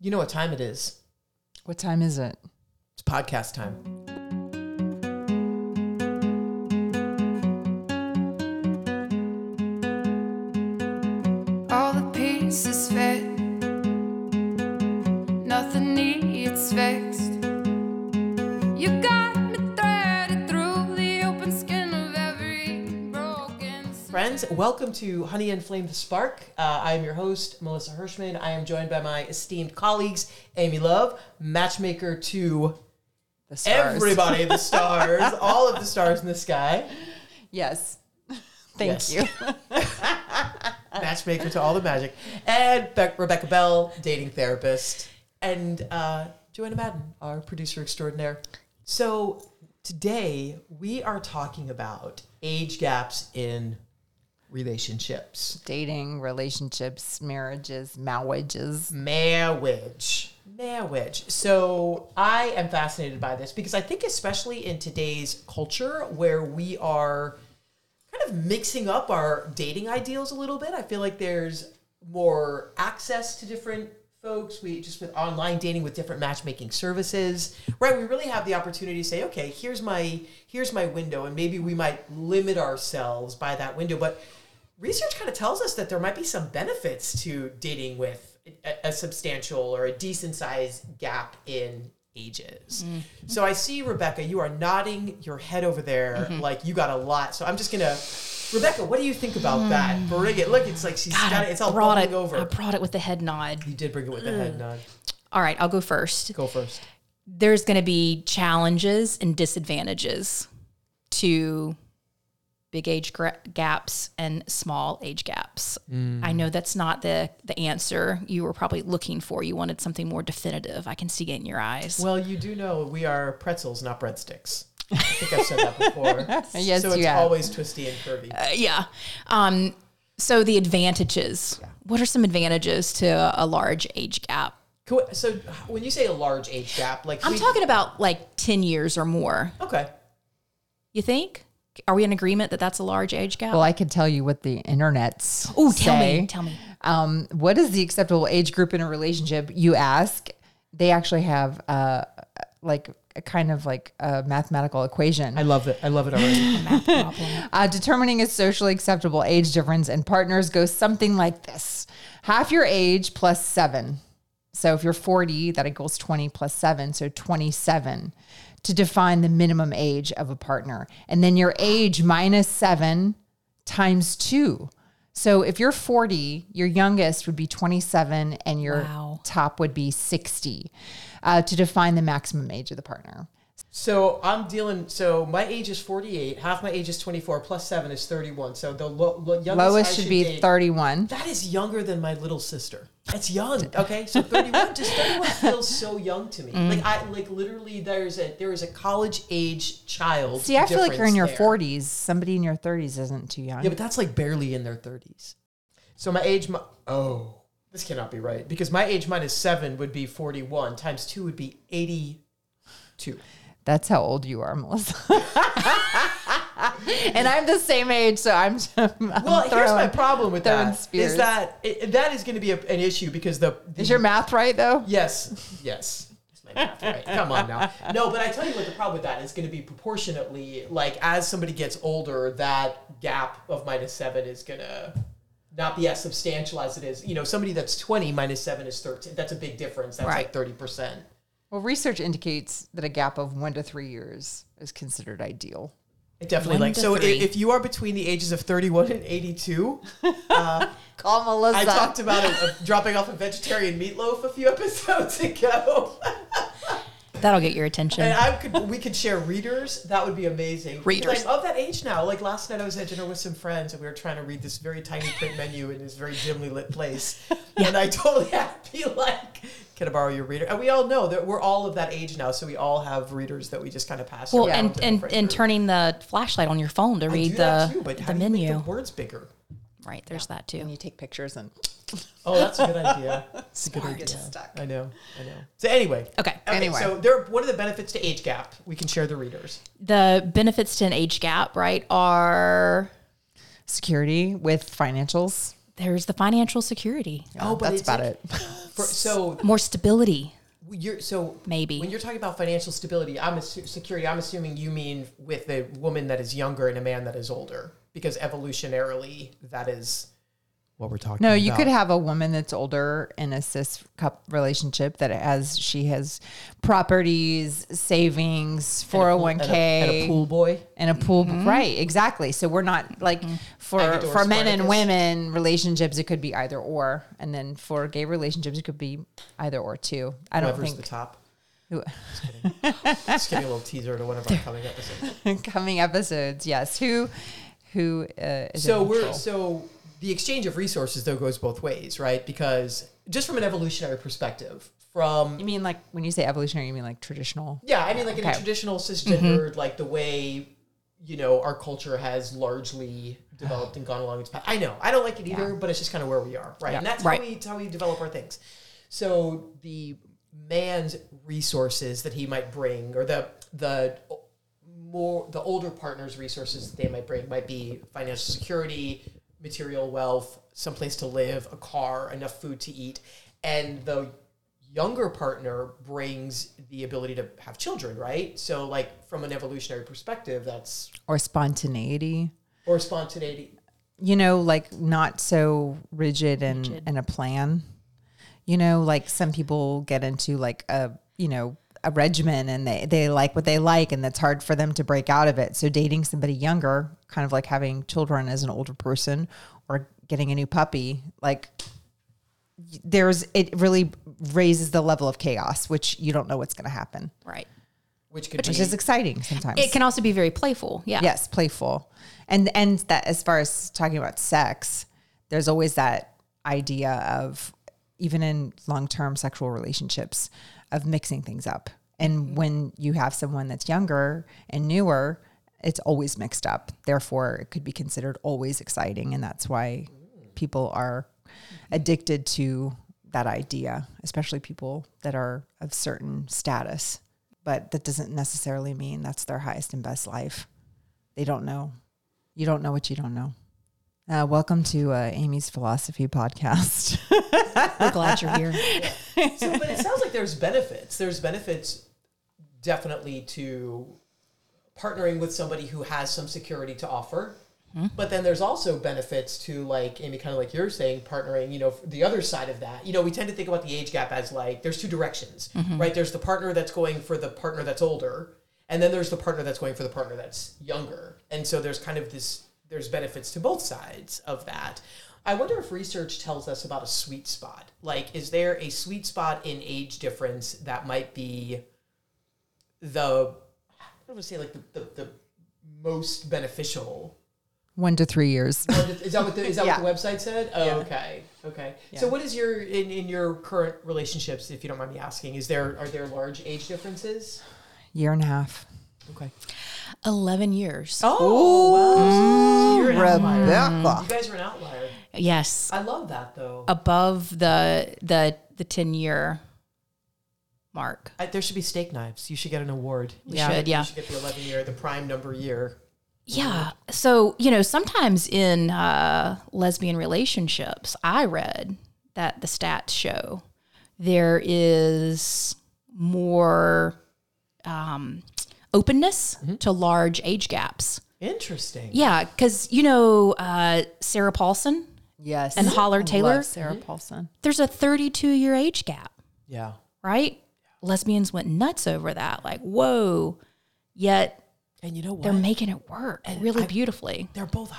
You know what time it is? What time is it? It's podcast time. Welcome to Honey and Flame the Spark. Uh, I am your host, Melissa Hirschman. I am joined by my esteemed colleagues, Amy Love, matchmaker to The stars. everybody, the stars, all of the stars in the sky, Yes. Thank Yes. you. matchmaker to all the magic, and Be- Rebekah Bell, dating therapist, and uh, Joanna Madden, our producer extraordinaire. So today we are talking about age gaps in relationships. Dating, relationships, marriages, marriages. Marriage. Marriage. So I am fascinated by this because I think, especially in today's culture where we are kind of mixing up our dating ideals a little bit, I feel like there's more access to different folks. We just with online dating with different matchmaking services, right? We really have the opportunity to say, okay, here's my here's my window, and maybe we might limit ourselves by that window, but research kind of tells us that there might be some benefits to dating with a, a substantial or a decent sized gap in ages. Mm-hmm. So I see Rebekah, you are nodding your head over there mm-hmm. like you got a lot. So I'm just gonna Rebekah, what do you think about that? Mm. Bring it. Look, it's like she's God, got it. It's all brought it, over. I brought it with the head nod. you did bring it with the head nod. All right, I'll go first. Go first. There's going to be challenges and disadvantages to big age gra- gaps and small age gaps. I know that's not the the answer you were probably looking for. You wanted something more definitive. I can see it in your eyes. Well, you do know we are pretzels, not breadsticks. I think I've said that before. Yes, so it's you have. always twisty and curvy. Uh, yeah. Um, so the advantages. What are some advantages to a large age gap? So when you say a large age gap, like I'm we- talking about like 10 years or more. Okay. You think? Are we in agreement that that's a large age gap? Well, I could tell you what the internets Oh, tell me, tell me. Um, what is the acceptable age group in a relationship? You ask. They actually have uh, like a kind of like a mathematical equation. I love it. I love it already. Uh, determining a socially acceptable age difference in partners goes something like this half your age plus seven. So if you're 40, that equals 20 plus seven, so 27 to define the minimum age of a partner. And then your age minus seven times two. So if you're 40, your youngest would be 27 and your Wow. top would be 60 uh, to define the maximum age of the partner. So I'm dealing. So my age is 48. Half my age is 24. Plus seven is 31. So the lo- lo- youngest Lowest I should be date- 31. That is younger than my little sister. That's young. Okay, so 31. just 31 feels so young to me. Mm. Like I like literally. There's a there is a college age child. See, I feel like you're in your there. 40s. Somebody in your 30s isn't too young. Yeah, but that's like barely in their 30s. So my age, mi- oh, this cannot be right because my age minus seven would be 41 times two would be 82. That's how old you are, Melissa. and I'm the same age, so I'm. I'm Well, here's my problem with throwing that is spears. that it, that is going to be a, an issue because the, the Is your math right though? yes yes. Is my math right? Come on now. No, but I tell you what the problem with that is going to be proportionately like as somebody gets older, that gap of minus seven is going to not be as substantial as it is. You know, somebody that's 20 minus seven is 13. That's a big difference. That's like 30%. Well, research indicates that a gap of one to three years is considered ideal. It definitely One like to so. i- three. If you are between the ages of thirty-one and eighty-two, uh, Call Melissa. I talked about a, a dropping off a vegetarian meatloaf a few episodes ago, That'll get your attention. and I could we could share readers. That would be amazing. Readers. I'm of that age now. Like last night, I was at dinner with some friends, and we were trying to read this very tiny print menu in this very dimly lit place, and I totally had to be like. Can I borrow your reader? And we all know that we're all of that age now, so we all have readers that we just kind of pass around. well, around. and and, and turning the flashlight on your phone to read the, too, but the how do you menu. make the words bigger? Right, there's that too. and you take pictures and Oh, that's a good idea. That's a good get idea. stuck. I know, I know. So anyway, Okay. Anyway. So there, what are the benefits to age gap? We can share the readers. The benefits to an age gap, right, are security with financials. there's the financial security, oh, but that's about like- it. For, so more stability. you're so Maybe. when you're talking about financial stability, I'm assu- security. I'm assuming you mean with a woman that is younger and a man that is older, because evolutionarily that is what we're talking. About. No, about. you could have a woman that's older in a cis cup relationship that has she has properties, savings, four hundred one and a, and a oh k, pool boy. and a pool. Mm-hmm. Right, exactly. So we're not like mm-hmm. for Agador for men and women relationships, it could be either or, and then for gay relationships, it could be either or too. I don't Whoever's think the top. who- Just giving a little teaser to one of our coming episodes. coming episodes. Yes, who who uh, is So we're so the exchange of resources though goes both ways, right? Because just from an evolutionary perspective, from You mean like when you say evolutionary, you mean like traditional? Yeah, I mean, like in a Okay. traditional cisgendered, like the way you know our culture has largely developed and gone along its path. I know I don't like it either, but it's just kind of where we are, right? And that's Right. how we how we develop our things. So the man's resources that he might bring, or the the more the older partner's resources that they might bring, might be financial security, material wealth, someplace to live, a car, enough food to eat, and the younger partner brings the ability to have children, right? So, like from an evolutionary perspective, that's Or spontaneity? or spontaneity. you know, like not so rigid and and a plan. You know, like some people get into like a you know a regimen and they they like what they like and that's hard for them to break out of it. So dating somebody younger, kind of like having children as an older person or getting a new puppy, like there's it really raises the level of chaos, which you don't know what's going to happen, Right. Which could which be is exciting sometimes. It can also be very playful. Yeah. yes playful and and that as far as talking about sex there's always that idea of even in long-term sexual relationships of mixing things up. And mm-hmm. when you have someone that's younger and newer it's always mixed up. Therefore it could be considered always exciting and that's why people are mm-hmm. addicted to that idea especially people that are of certain status. But that doesn't necessarily mean that's their highest and best life. They don't know. You don't know what you don't know. Uh, welcome to uh, Amy's Philosophy Podcast. We're glad you're here. so, but it sounds like there's benefits. There's benefits definitely to partnering with somebody who has some security to offer. But then there's also benefits to like Amy, kind of like you're saying, partnering. You know, the other side of that. You know, we tend to think about the age gap as like there's two directions, right? There's the partner that's going for the partner that's older, and then there's the partner that's going for the partner that's younger. And so there's kind of this. There's benefits to both sides of that. I wonder if research tells us about a sweet spot. Like, is there a sweet spot in age difference that might be the I don't want to say like the, the, the most beneficial One to three years. is that what the, is that Yeah. what the website said? Oh, Yeah. okay, okay. So, what is your in, in your current relationships, if you don't mind me asking, is there are there large age differences? Year and a half. Okay. 11 years. Oh, wow. You're an outlier. Rebekah. You guys are an outlier. Yes. I love that though. Above the the the 10 year mark. I, there should be steak knives. You should get an award. You Yeah. should, yeah. You should get the 11 year, the prime number year. Yeah. So, you know, sometimes in uh, lesbian relationships, I read that the stats show there is more um, openness to large age gaps. Interesting. Yeah. Because, you know, uh, Sarah Paulson, Yes. And Holland I Taylor? love Sarah Paulson. there's a 32 year age gap, Yeah. right? Lesbians went nuts over that. Like, whoa. Yet And you know what? they're making it work really beautifully. they're both h-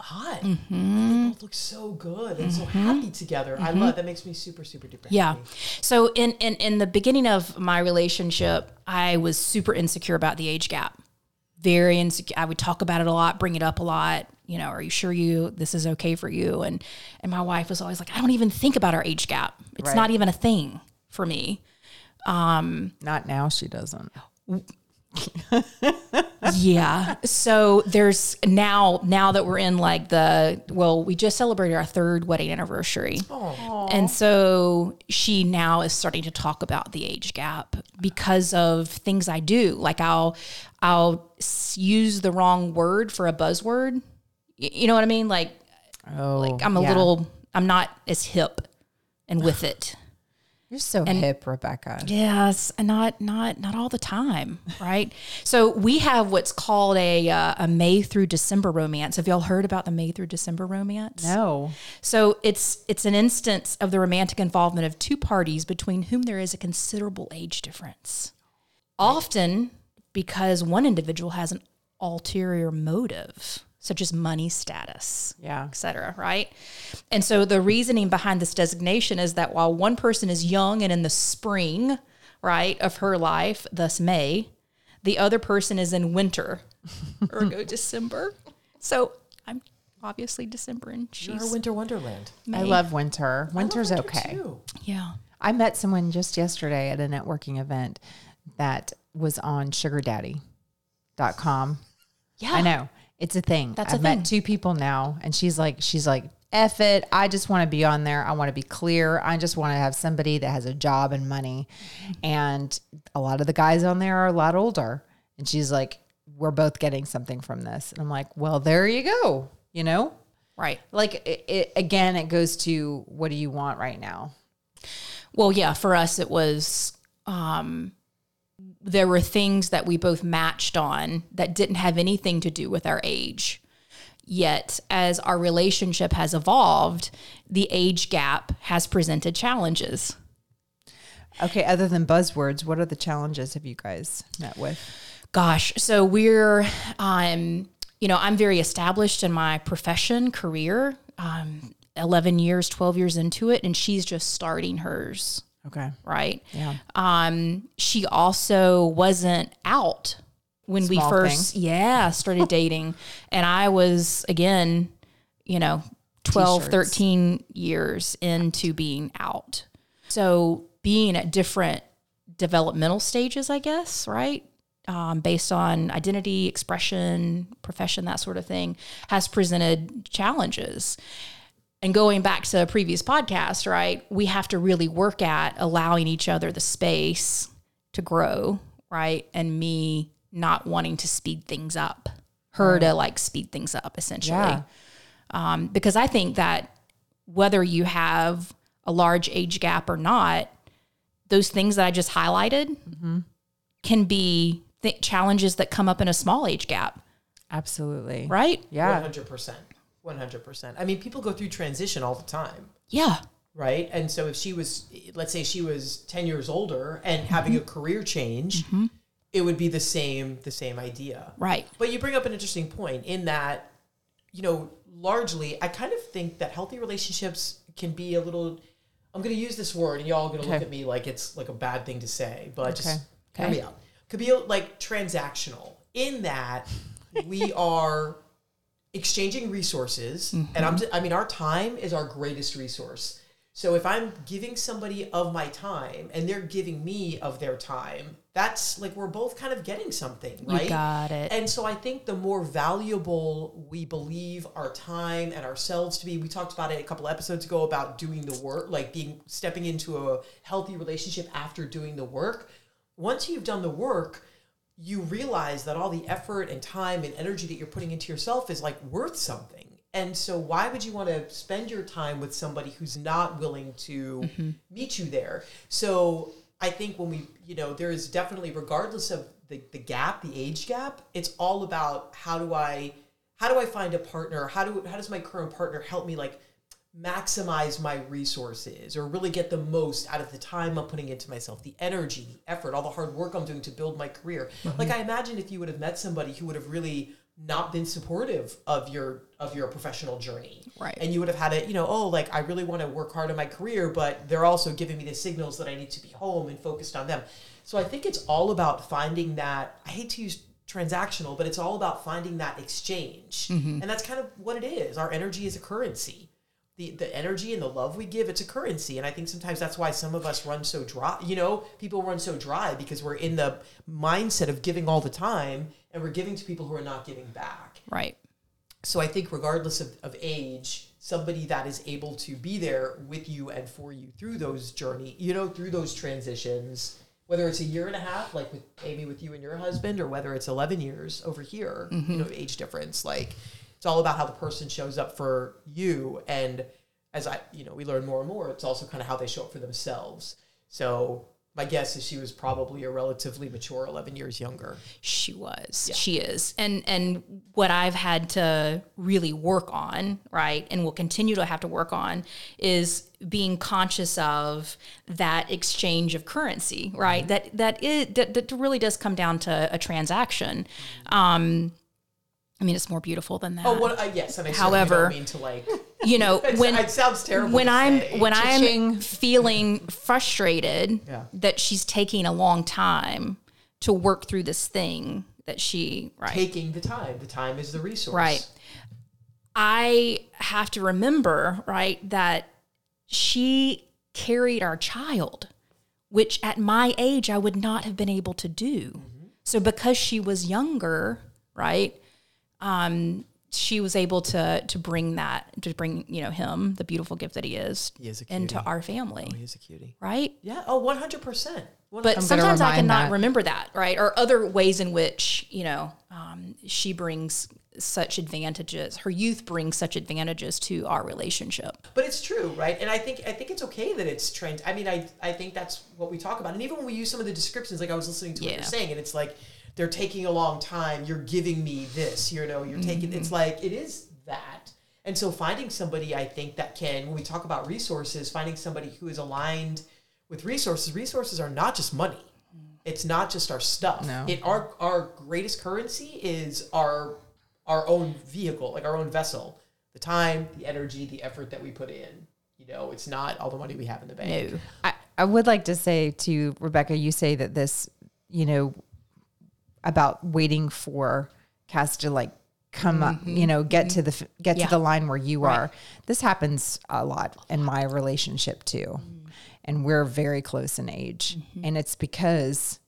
hot. Mm-hmm. They both look so good and so happy together. I love that. Makes me super super duper Yeah. happy. So in, in in the beginning of my relationship, I was super insecure about the age gap. Very insecure. I would talk about it a lot, bring it up a lot. You know, are you sure you this is okay for you? And and my wife was always like, I don't even think about our age gap. It's Right. not even a thing for me. Um, not now, she doesn't. Yeah. So there's now now that we're in like the well, we just celebrated our third wedding anniversary. And so she now is starting to talk about the age gap because of things I do. Like I'll I'll use the wrong word for a buzzword. You know what I mean? Like Oh, like I'm a yeah. little I'm not as hip and with it. You're so hip, Rebekah. Yes, and not not not all the time, right? so we have what's called a uh, a May through December romance. Have y'all heard about the May through December romance? No. So it's it's an instance of the romantic involvement of two parties between whom there is a considerable age difference. Often because one individual has an ulterior motive, such as money status, Yeah. et cetera, right? And so the reasoning behind this designation is that while one person is young and in the spring, right, of her life, thus May, the other person is in winter, ergo December. So I'm obviously December and You're she's a winter wonderland. I love winter. Winter's I love winter okay. too. yeah. I met someone just yesterday at a networking event that was on sugardaddy.com. Yeah. I know. It's a thing. That's a I've met thing. two people now and she's like she's like F it. I just want to be on there. I want to be clear. I just want to have somebody that has a job and money. And a lot of the guys on there are a lot older. And she's like, We're both getting something from this. And I'm like, Well, there you go. You know? Right. Like it, it again, it goes to what do you want right now? Well, yeah, for us it was um there were things that we both matched on that didn't have anything to do with our age. Yet as our relationship has evolved, the age gap has presented challenges. Okay, other than buzzwords, what are the challenges have you guys met with? Gosh, so we're um you know, I'm very established in my profession, career. Um 11 years, 12 years into it and she's just starting hers, Okay. right? Yeah. um, she also wasn't out when we Small first yeah started dating and i was again you know 12 T-shirts. 13 years into being out so being at different developmental stages i guess right um, based on identity expression profession that sort of thing has presented challenges and going back to a previous podcast, right? We have to really work at allowing each other the space to grow, right? And me not wanting to speed things up, her to like speed things up essentially. Yeah. Um, because I think that whether you have a large age gap or not, those things that I just highlighted can be th- challenges that come up in a small age gap, Absolutely. right? Yeah. 100%. 100%. I mean, people go through transition all the time. Yeah. right? And so if she was, let's say she was 10 years older and mm-hmm. having a career change, mm-hmm. it would be the same, the same idea. Right. But you bring up an interesting point in that, you know, largely, I kind of think that healthy relationships can be a little, I'm going to use this word and y'all are going to look at me like it's like a bad thing to say, but just Okay. hear me out. Could be like transactional in that we are exchanging resources and I'm mm-hmm. I mean our time is our greatest resource. So if I'm giving somebody of my time and they're giving me of their time, that's like we're both kind of getting something, right? got it. And so I think the more valuable we believe our time and ourselves to be, we talked about it a couple episodes ago about doing the work, like being stepping into a healthy relationship after doing the work. Once you've done the work, you realize that all the effort and time and energy that you're putting into yourself is like worth something. And so why would you want to spend your time with somebody who's not willing to mm-hmm. meet you there? So I think when we, you know, there is definitely regardless of the, the gap, the age gap, it's all about how do I how do I find a partner? How do how does my current partner help me like maximize my resources or really get the most out of the time I'm putting into myself, the energy, the effort, all the hard work I'm doing to build my career. Uh-huh. Like I imagine if you would have met somebody who would have really not been supportive of your of your professional journey. Right. And you would have had it, you know, oh, like I really want to work hard on my career, but they're also giving me the signals that I need to be home and focused on them. So I think it's all about finding that I hate to use transactional, but it's all about finding that exchange. Mm-hmm. And that's kind of what it is. Our energy is a currency the, the energy and the love we give it's a currency. And i think sometimes that's why some of us run so dry you know people run so dry because we're in the mindset of giving all the time and we're giving to people who are not giving back. Right. so i think regardless of, of age somebody that is able to be there with you and for you through those journey you know through those transitions whether it's a year and a half like with amy with you and your husband or whether it's 11 years over here you mm-hmm. know age difference like it's all about how the person shows up for you and as I, you know, we learn more and more, it's also kind of how they show up for themselves. So my guess is she was probably a relatively mature 11 years younger. She was. She is. And and what I've had to really work on, right, and will continue to have to work on is being conscious of that exchange of currency, right? That that it that, that really does come down to a transaction. Um I mean, it's more beautiful than that. Oh, what? Uh, yes, and I However- don't mean to like. you know, when it sounds terrible. when I'm say. when Cha-ching. I'm feeling frustrated Yeah. that she's taking a long time to work through this thing that she right taking the time, the time is the resource. right I have to remember right that she carried our child which at my age I would not have been able to do so because she was younger right um she was able to to bring that to bring you know him the beautiful gift that he is, He is a into our family He's a cutie. right Yeah. Oh, 100 percent. but I'm sometimes I cannot that. remember that, right? Or other ways in which, you know, um, she brings such advantages. Her youth brings such advantages to our relationship. But it's true, right? And I think I think it's okay that it's trained. I mean, I I think that's what we talk about. And even when we use some of the descriptions, like I was listening to what Yeah. you're saying, and it's like they're taking a long time. You're giving me this, you know. You're taking. It's mm-hmm. like it is that. And so finding somebody, I think that can, when we talk about resources, finding somebody who is aligned with resources. Resources are not just money. Mm-hmm. It's not just our stuff. No. It our our greatest currency is our our own vehicle, like our own vessel. The time, the energy, the effort that we put in. You know, it's not all the money we have in the bank. No. I, I would like to say to Rebekah, you say that this, you know, about waiting for Cass to like come up, mm-hmm. you know, get to the mm-hmm. get Yeah. to the line where you are. This happens a lot in my relationship too. Mm-hmm. And we're very close in age. And it's because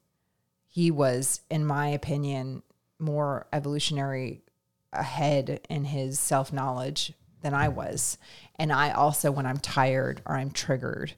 he was, in my opinion, more evolutionary ahead in his self knowledge than I was. And I also, when I'm tired or I'm triggered,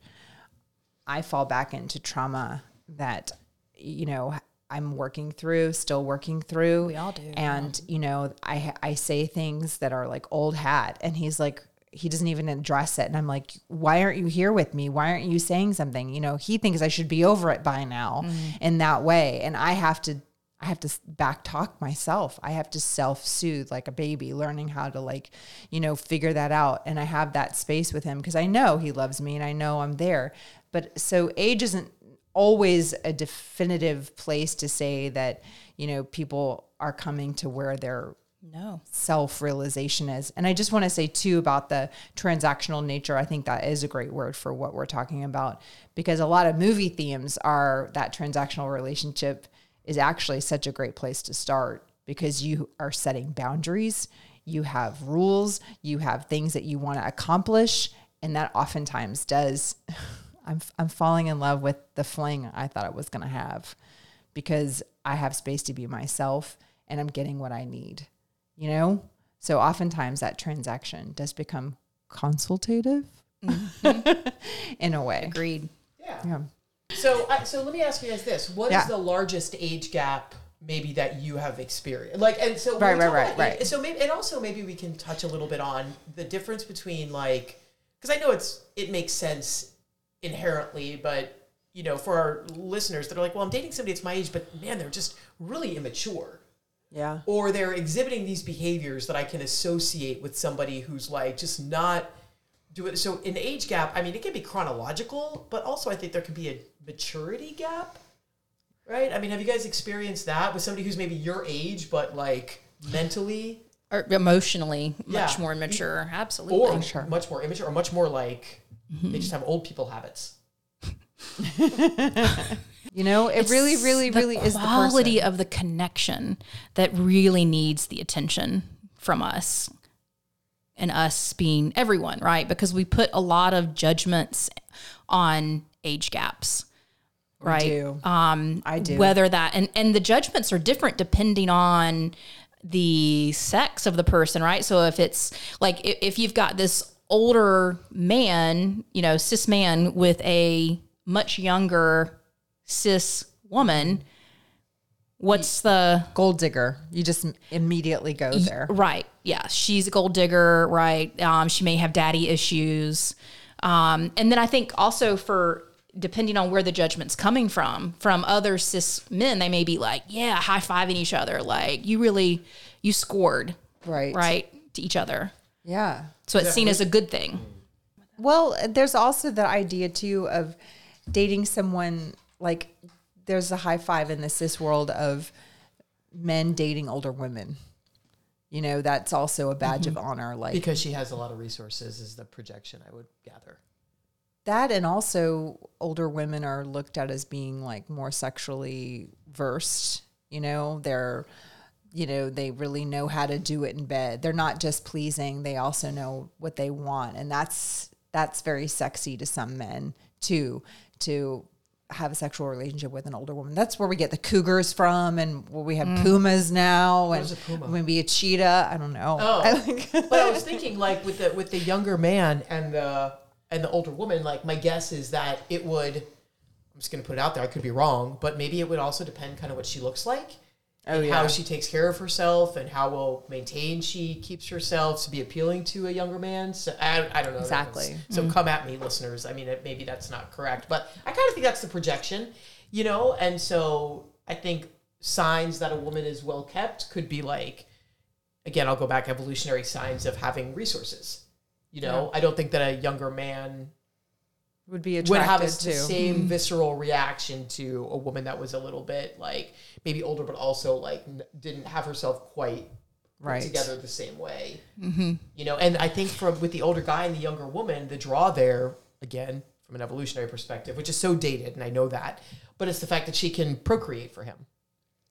I fall back into trauma that, you know, I'm working through, still working through. We all do, And, you know, I, I say things that are like old hat. And he's like, he doesn't even address it. And I'm like, why aren't you here with me? Why aren't you saying something? You know, he thinks I should be over it by now Mm. in that way. And I have to, I have to back talk myself. I have to self soothe like a baby, learning how to like, you know, figure that out. And I have that space with him because I know he loves me and I know I'm there. But so age isn't always a definitive place to say that, you know, people are coming to where they're No. self realization is. And I just want to say, too, about the transactional nature. I think that is a great word for what we're talking about because a lot of movie themes are that transactional relationship is actually such a great place to start because you are setting boundaries, you have rules, you have things that you want to accomplish. And that oftentimes does. I'm, I'm falling in love with the fling I thought I was going to have because I have space to be myself and I'm getting what I need you know so oftentimes that transaction does become consultative mm-hmm. in a way Agreed. Yeah. yeah. So, I, so let me ask you guys this: What is Yeah. the largest age gap maybe that you have experienced? Like, and so Right, right, right, right. age- So maybe, and also maybe we can touch a little bit on the difference between like, because I know it's it makes sense inherently, but you know, for our listeners that are like, well, I'm dating somebody that's my age, but man, they're just really immature. yeah or they're exhibiting these behaviors that I can associate with somebody who's like just not do it. So an age gap, I mean, it can be chronological, but also I think there can be a maturity gap, right? I mean, have you guys experienced that with somebody who's maybe your age, but like mentally Or emotionally much Yeah. more immature. Absolutely. or Sure. much more immature or much more like they just have old people habits? you know it really really the really is the quality of the connection that really needs the attention from us and us being everyone right because we put a lot of judgments on age gaps right do. um I do. whether that and and the judgments are different depending on the sex of the person right so if it's like if, if you've got this older man you know cis man with a much younger cis woman What's the Gold digger. You just immediately go there. Right. Yeah. She's a gold digger. Right. Um, she may have daddy issues. Um, and then I think also for depending on where the judgment's coming from, from other cis men, they may be like, yeah, high fiving each other. Like you really, you scored. Right. Right. To each other. Yeah. So it's seen as a good thing. Well, there's also the idea too of dating someone like there's a high five in the cis world of men dating older women. You know, that's also a badge of mm-hmm. honor. Like because she has a lot of resources, is the projection I would gather. that, and also older women are looked at as being like more sexually versed. You know, they're, you know, they really know how to do it in bed. They're not just pleasing; they also know what they want, and that's that's very sexy to some men too. To have a sexual relationship with an older woman. That's where we get the cougars from, and where we have mm. pumas now, and a puma? maybe a cheetah. I don't know. Oh. I but I was thinking like with the with the younger man and the and the older woman, like my guess is that it would I'm just gonna put it out there, I could be wrong, but maybe it would also depend kind of what she looks like. Oh, yeah. how she takes care of herself and how well maintained she keeps herself to be appealing to a younger man. So I, I don't know. Exactly. So mm-hmm. come at me, listeners. I mean, it, maybe that's not correct, but I kind of think that's the projection, you know. And so I think signs that a woman is well kept could be like, again, I'll go back evolutionary signs of having resources. You know, I don't think that a younger man would be would have attracted the to. same mm-hmm. visceral reaction to a woman that was a little bit like maybe older, but also like n- didn't have herself quite Right. together the same way. Mm-hmm. You know, and I think from with the older guy and the younger woman, the draw there again from an evolutionary perspective, which is so dated, and I know that, but it's the fact that she can procreate for him.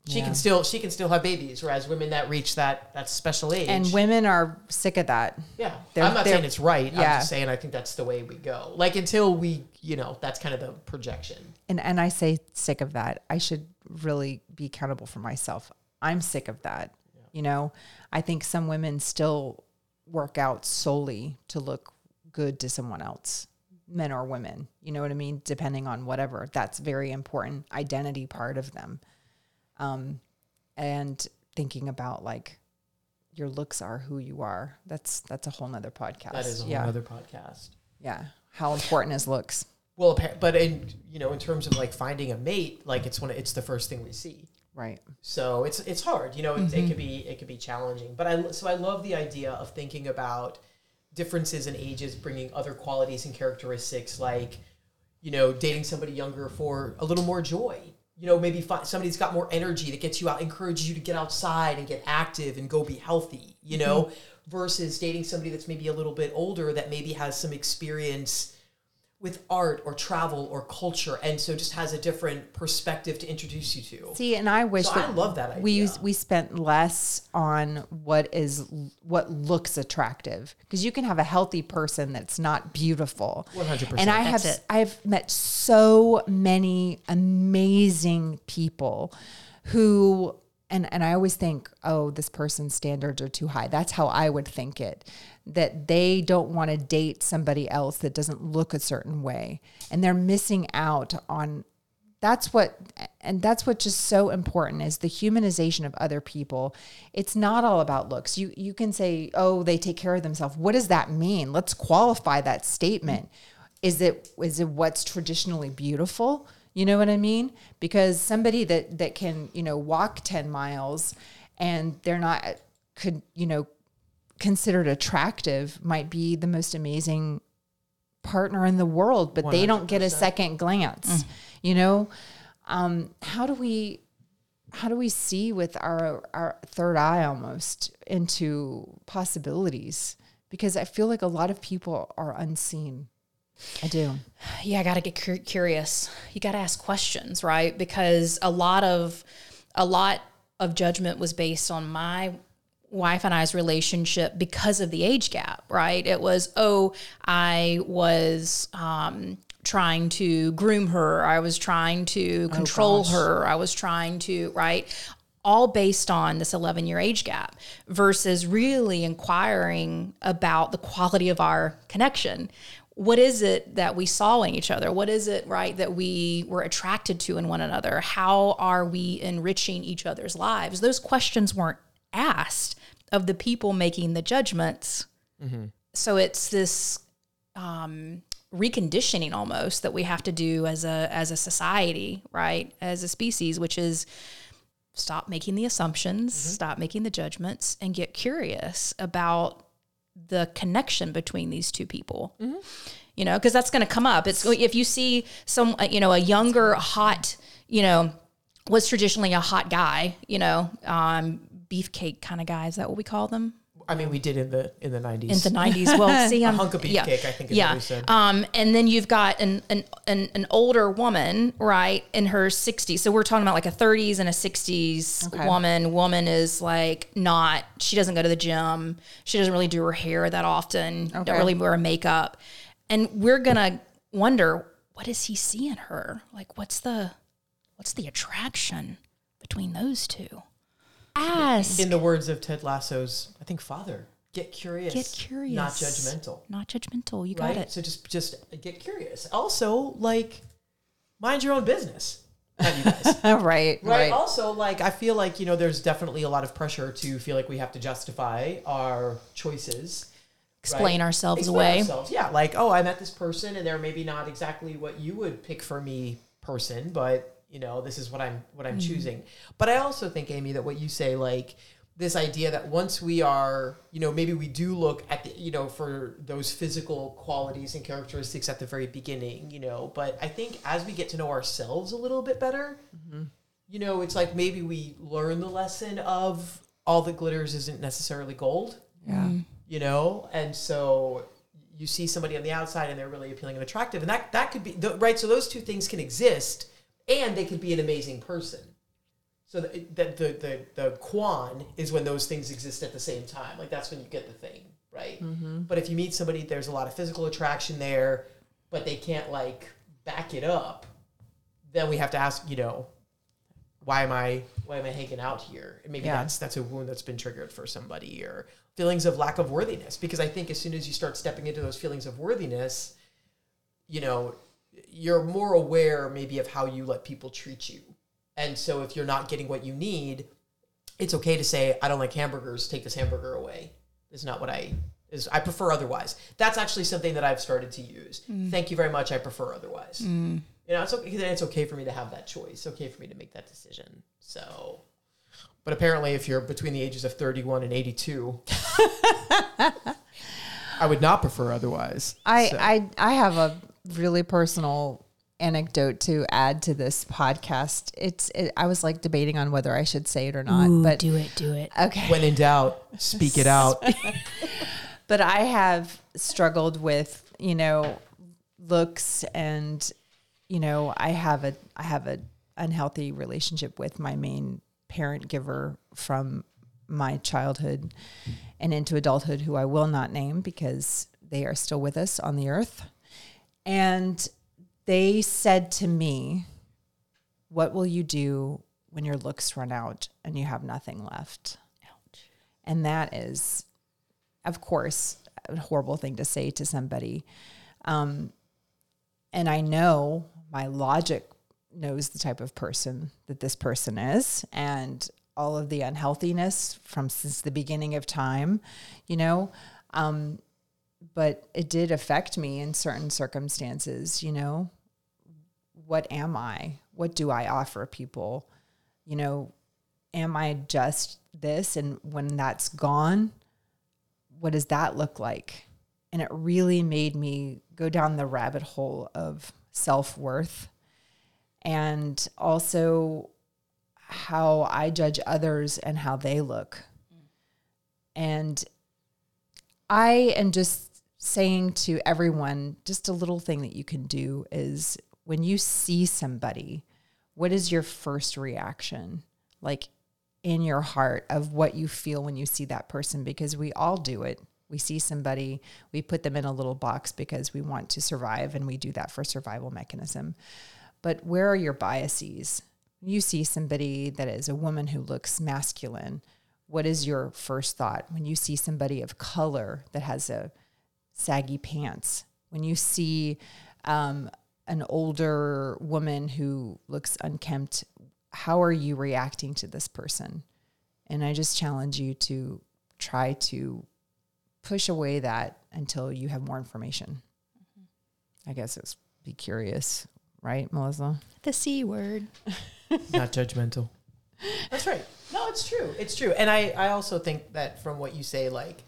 She Yeah. can still she can still have babies, whereas women that reach that that special age And women are sick of that. yeah, They're- I'm not saying it's right. I'm yeah. just saying I think that's the way we go. Like until we, you know, that's kind of the projection. And and I say sick of that. I should really be accountable for myself. I'm sick of that. You know, I think some women still work out solely to look good to someone else, men or women. You know what I mean? Depending on whatever. That's very important identity part of them. Um, and thinking about like your looks are who you are. That's that's a whole nother podcast. That is a whole yeah. other podcast. yeah. How important is looks? Well, but in you know, in terms of like finding a mate, like it's when it's the first thing we see. Right. So it's it's hard. You know, it, it could be it could be challenging. But I so I love the idea of thinking about differences in ages bringing other qualities and characteristics like you know dating somebody younger for a little more joy you know maybe find somebody's got more energy that gets you out encourages you to get outside and get active and go be healthy you know mm-hmm. versus dating somebody that's maybe a little bit older that maybe has some experience with art or travel or culture and so just has a different perspective to introduce you to See, and I wish So that I love that we use, we spent less on what is what looks attractive because you can have a healthy person that's not beautiful. 100%. And I That's have it. I've met so many amazing people who and and I always think, oh, this person's standards are too high. That's how I would think it. That they don't want to date somebody else that doesn't look a certain way. And they're missing out on that's what and that's what just so important is the humanization of other people. It's not all about looks. You you can say oh they take care of themselves. What does that mean? Let's qualify that statement. Is it is it what's traditionally beautiful? You know what i mean? Because somebody that that can you know walk 10 miles and they're not could you know considered attractive might be the most amazing partner in the world, but they don't get a second glance. You know, um, how do we how do we see with our our third eye almost into possibilities? Because I feel like a lot of people are unseen. I do. yeah, I got to get cur- curious. You got to ask questions, right? Because a lot of a lot of judgment was based on my wife and I's relationship because of the age gap, right? It was, oh, I was um, trying to groom her, I was trying to control her, I was trying to, right? All based on this 11 year age gap versus really inquiring about the quality of our connection. what is it that we saw in each other? What is it, right, that we were attracted to in one another? How are we enriching each other's lives? Those questions weren't asked of the people making the judgments. So it's this um, reconditioning almost that we have to do as a as a society, right, as a species, which is stop making the assumptions, stop making the judgments, and get curious about the connection between these two people. You know, because that's going to come up. It's if you see some, uh, you know, a younger, hot, you know, was traditionally a hot guy, you know, um, beefcake kind of guy. Is that what we call them? I mean, we did in the in the nineties. in the nineties. Well, see, I'm, a hunk of yeah, beefcake, I think is what yeah. we said. Um, and then you've got an, an an an older woman, right, in her sixties. So we're talking about like a thirties and a sixties Okay. woman. Woman is like not. She doesn't go to the gym. She doesn't really do her hair that often. Okay. Don't really wear makeup. And we're gonna wonder what does he see in her? Like, what's the what's the attraction between those two? Ask. in the words of Ted Lasso's, I think father, get curious, Get curious. not judgmental. Not judgmental. You got right? it. So just just get curious. Also, like mind your own business. You guys. right, right? right. Also, like I feel like you know, there's definitely a lot of pressure to feel like we have to justify our choices. Explain right? ourselves Explain away. ourselves. Yeah, like oh, I met this person, and they're maybe not exactly what you would pick for me, person, but you know, this is what I'm what Mm-hmm. I'm choosing. But I also think, Amy, that what you say, like this idea that once we are, you know, maybe we do look at the, you know, for those physical qualities and characteristics at the very beginning, you know, but I think as we get to know ourselves a little bit better, you know, it's like maybe we learn the lesson of all that glitters isn't necessarily gold yeah. you know and so you see somebody on the outside and they're really appealing and attractive and that that could be the, right so those two things can exist and they could be an amazing person so that the, the the the quan is when those things exist at the same time like that's when you get the thing right mm-hmm. but if you meet somebody there's a lot of physical attraction there but they can't like back it up then we have to ask you know why am I why am I hanging out here? And maybe Yeah. that's that's a wound that's been triggered for somebody or feelings of lack of worthiness. Because I think as soon as you start stepping into those feelings of worthiness, you know, you're more aware maybe of how you let people treat you. And so if you're not getting what you need, it's okay to say, I don't like hamburgers, take this hamburger away. Is not what I is I prefer otherwise. That's actually something that I've started to use. Mm. Thank you very much. I prefer otherwise. Mm. You know, it's okay. Then it's okay for me to have that choice. Okay for me to make that decision. So, but apparently, if you're between the ages of 31 and 82, I would not prefer otherwise. I, So- I I have a really personal anecdote to add to this podcast. It's it, I was like debating on whether I should say it or not, but do it, do it. okay. when in doubt, speak it out. but I have struggled with, you know, looks and you know, I have a I have a unhealthy relationship with my main parent giver from my childhood and into adulthood who I will not name because they are still with us on the earth. And they said to me, "What will you do when your looks run out and you have nothing left?" Ouch. And that is of course, a horrible thing to say to somebody. Um, and I know my logic knows the type of person that this person is and all of the unhealthiness from since the beginning of time, you know. Um, but it did affect me in certain circumstances, you know. What am I? What do I offer people? You know, am I just this? And when that's gone, what does that look like? And it really made me go down the rabbit hole of self worth and also how I judge others and how they look. Mm. And I am just saying to everyone just a little thing that you can do is when you see somebody, what is your first reaction? Like in your heart of what you feel when you see that person because we all do it. We see somebody, we put them in a little box because we want to survive and we do that for survival mechanism. But where are your biases? You see somebody that is a woman who looks masculine. What is your first thought when you see somebody of color that has a saggy pants? when you see um, an older woman who looks unkempt, how are you reacting to this person? And I just challenge you to try to push away that until you have more information. I guess it's be curious, right, Melissa? The C word. not judgmental. That's right. No, it's true. It's true. And I, I also think that from what you say, like w-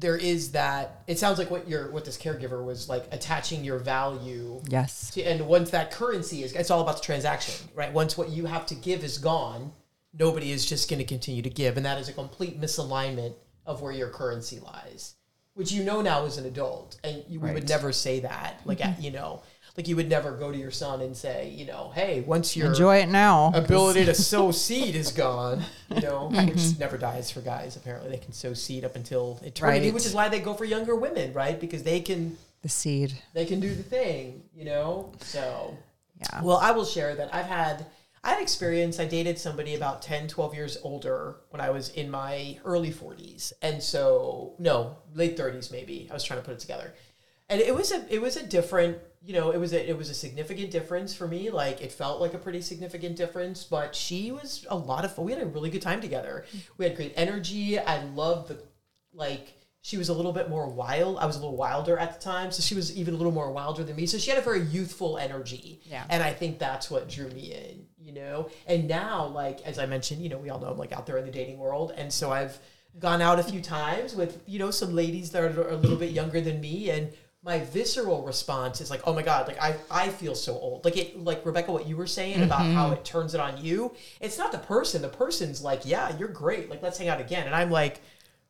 there is that it sounds like what your what this caregiver was like attaching your value Yes. to, and once that currency is it's all about the transaction, right? Once what you have to give is gone, nobody is just going to continue to give, and that is a complete misalignment of where your currency lies, which you know now as an adult, and you, we would never say that, like at- mm-hmm. you know, like you would never go to your son and say, you know, hey, once your Enjoy it now. ability to sow seed is gone, you know, which mm-hmm. never dies for guys. Apparently, they can sow seed up until eternity, Right. which is why they go for younger women, right? Because they can The seed. they can do the thing, you know. So, Yeah. well, I will share that I've had I had experience. I dated somebody about 10, 12 years older when I was in my early 40s, and so no, late 30s maybe. I was trying to put it together, and it was a it was a different you know it was a it was a significant difference for me. Like it felt like a pretty significant difference, but she was a lot of fun. We had a really good time together. We had great energy. I loved the like she was a little bit more wild. I was a little wilder at the time, so she was even a little more wilder than me. So she had a very youthful energy, Yeah. and I think that's what drew me in, you know. And now, like as I mentioned, you know, we all know I'm like out there in the dating world, and so I've gone out a few times with you know some ladies that are a little bit younger than me, and my visceral response is like, oh my god, like I I feel so old. Like it, like Rebekah, what you were saying about mm-hmm. how it turns it on you. It's not the person. The person's like, yeah, you're great. Like let's hang out again, and I'm like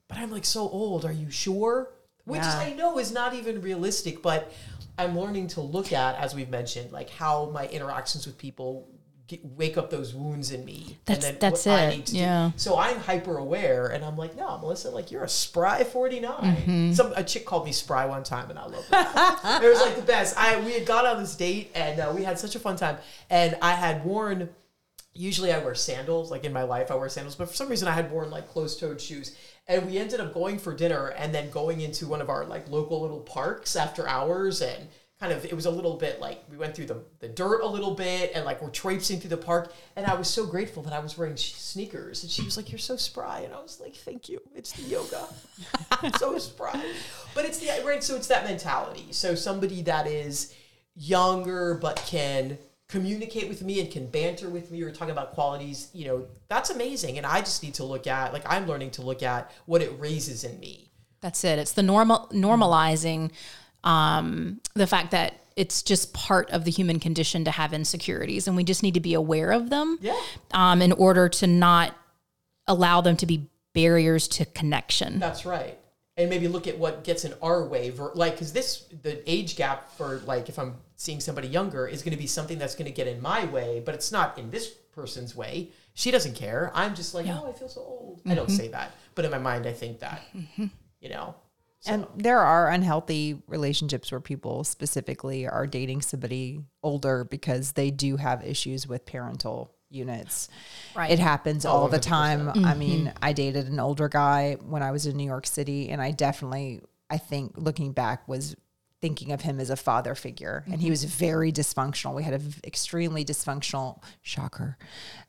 but I'm like so old. Are you sure? Which Yeah. I know is not even realistic, but I'm learning to look at, as we've mentioned, like how my interactions with people get, wake up those wounds in me. That's- that's what I it. need to do. Yeah. So I'm hyper aware, and I'm like, no, Melissa, like you're a spry 49. Mm-hmm. Some a chick called me spry one time, and I love that. it was like the best. I we had gone on this date, and uh, we had such a fun time, and I had worn usually I wear sandals. Like in my life, I wear sandals, but for some reason I had worn like closed-toed shoes. And we ended up going for dinner and then going into one of our like local little parks after hours and kind of it was a little bit like we went through the, the dirt a little bit and like we're traipsing through the park. And I was so grateful that I was wearing sneakers. And she was like you're so spry. And I was like thank you. It's the yoga. So spry. But it's the right so it's that mentality. So somebody that is younger but can communicate with me and can banter with me or talk about qualities, you know, that's amazing. And I just need to look at, like, I'm learning to look at what it raises in me. That's it. It's the normal normalizing um, the fact that it's just part of the human condition to have insecurities, and we just need to be aware of them. Yeah. Um, in order to not allow them to be barriers to connection. That's right. And maybe look at what gets in our way. ver- Like, because this, the age gap for, like, if I'm seeing somebody younger is going to be something that's going to get in my way, but it's not in this person's way. She doesn't care. I'm just like, oh, I feel so old. I don't say that. But in my mind, I think that, you know. And there are unhealthy relationships where people specifically are dating somebody older because they do have issues with parental units. Right. It happens all the 100%. time. I mean, I dated an older guy when I was in New York City, and I definitely, I think looking back, was thinking of him as a father figure. And he was very dysfunctional. We had an extremely dysfunctional, shocker,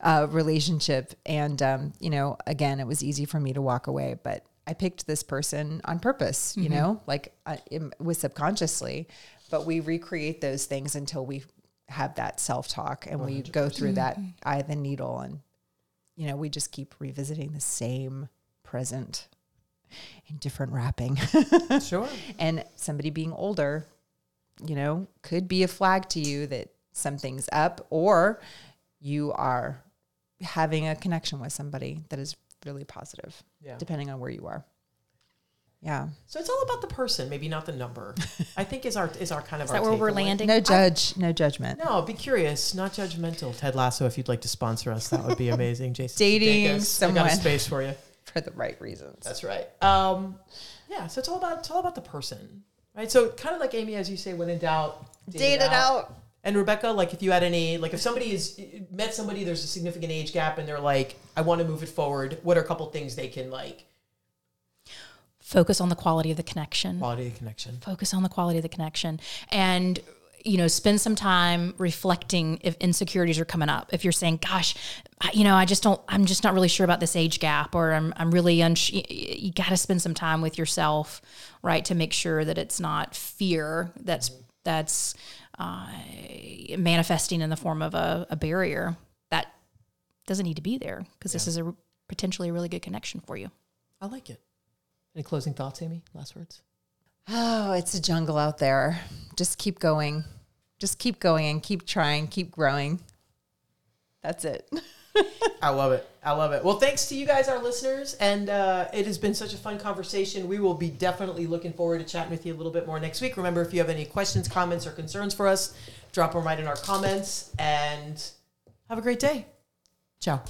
uh, relationship. And, um, you know, again, it was easy for me to walk away, but I picked this person on purpose, you know, like I, it was subconsciously, but we recreate those things until we have that self talk and we go through that eye of the needle and, you know, we just keep revisiting the same present in different wrapping. Sure. and somebody being older, you know, could be a flag to you that something's up or you are having a connection with somebody that is really positive, Yeah. depending on where you are. Yeah. So it's all about the person, maybe not the number. I think is our is our kind of Is that where we're takeaway. landing? No judge, no judgment. No, be curious, not judgmental. Ted Lasso, if you'd like to sponsor us, that would be amazing. Jason, Dating Sudeikis, I got a space for you. For the right reasons. That's right. Um, yeah, so it's all about it's all about the person, right? So kind of like Amy, as you say, when in doubt, Date it out. And Rebekah, like if you had any, like if somebody is met somebody, there's a significant age gap, and they're like, I want to move it forward. What are a couple things they can like? Focus on the quality of the connection. Quality of connection. Focus on the quality of the connection. And you know, spend some time reflecting if insecurities are coming up. If you're saying, "Gosh, you know, I just don't, I'm just not really sure about this age gap," or "I'm, I'm really uns," you got to spend some time with yourself, right, to make sure that it's not fear that's that's uh, manifesting in the form of a, a barrier that doesn't need to be there because this is a potentially a really good connection for you. I like it. Any closing thoughts, Amy? Last words? Oh, it's a jungle out there. Just keep going. Just keep going and keep trying, keep growing. That's it. I love it. I love it. Well, thanks to you guys, our listeners, and uh, it has been such a fun conversation. We will be definitely looking forward to chatting with you a little bit more next week. Remember, if you have any questions, comments, or concerns for us, drop them right in our comments. And have a great day. Ciao.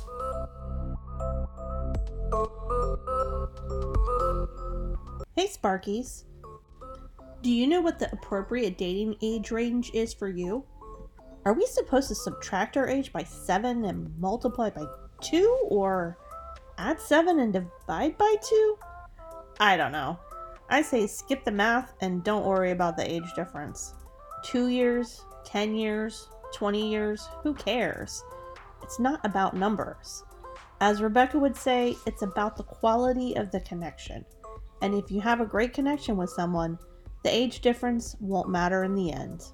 Hey Sparkies. Do you know what the appropriate dating age range is for you? Are we supposed to subtract our age by 7 and multiply by 2 or add 7 and divide by 2? I don't know. I say skip the math and don't worry about the age difference. 2 years, 10 years, 20 years, who cares? It's not about numbers. As Rebekah would say, it's about the quality of the connection. And if you have a great connection with someone, the age difference won't matter in the end.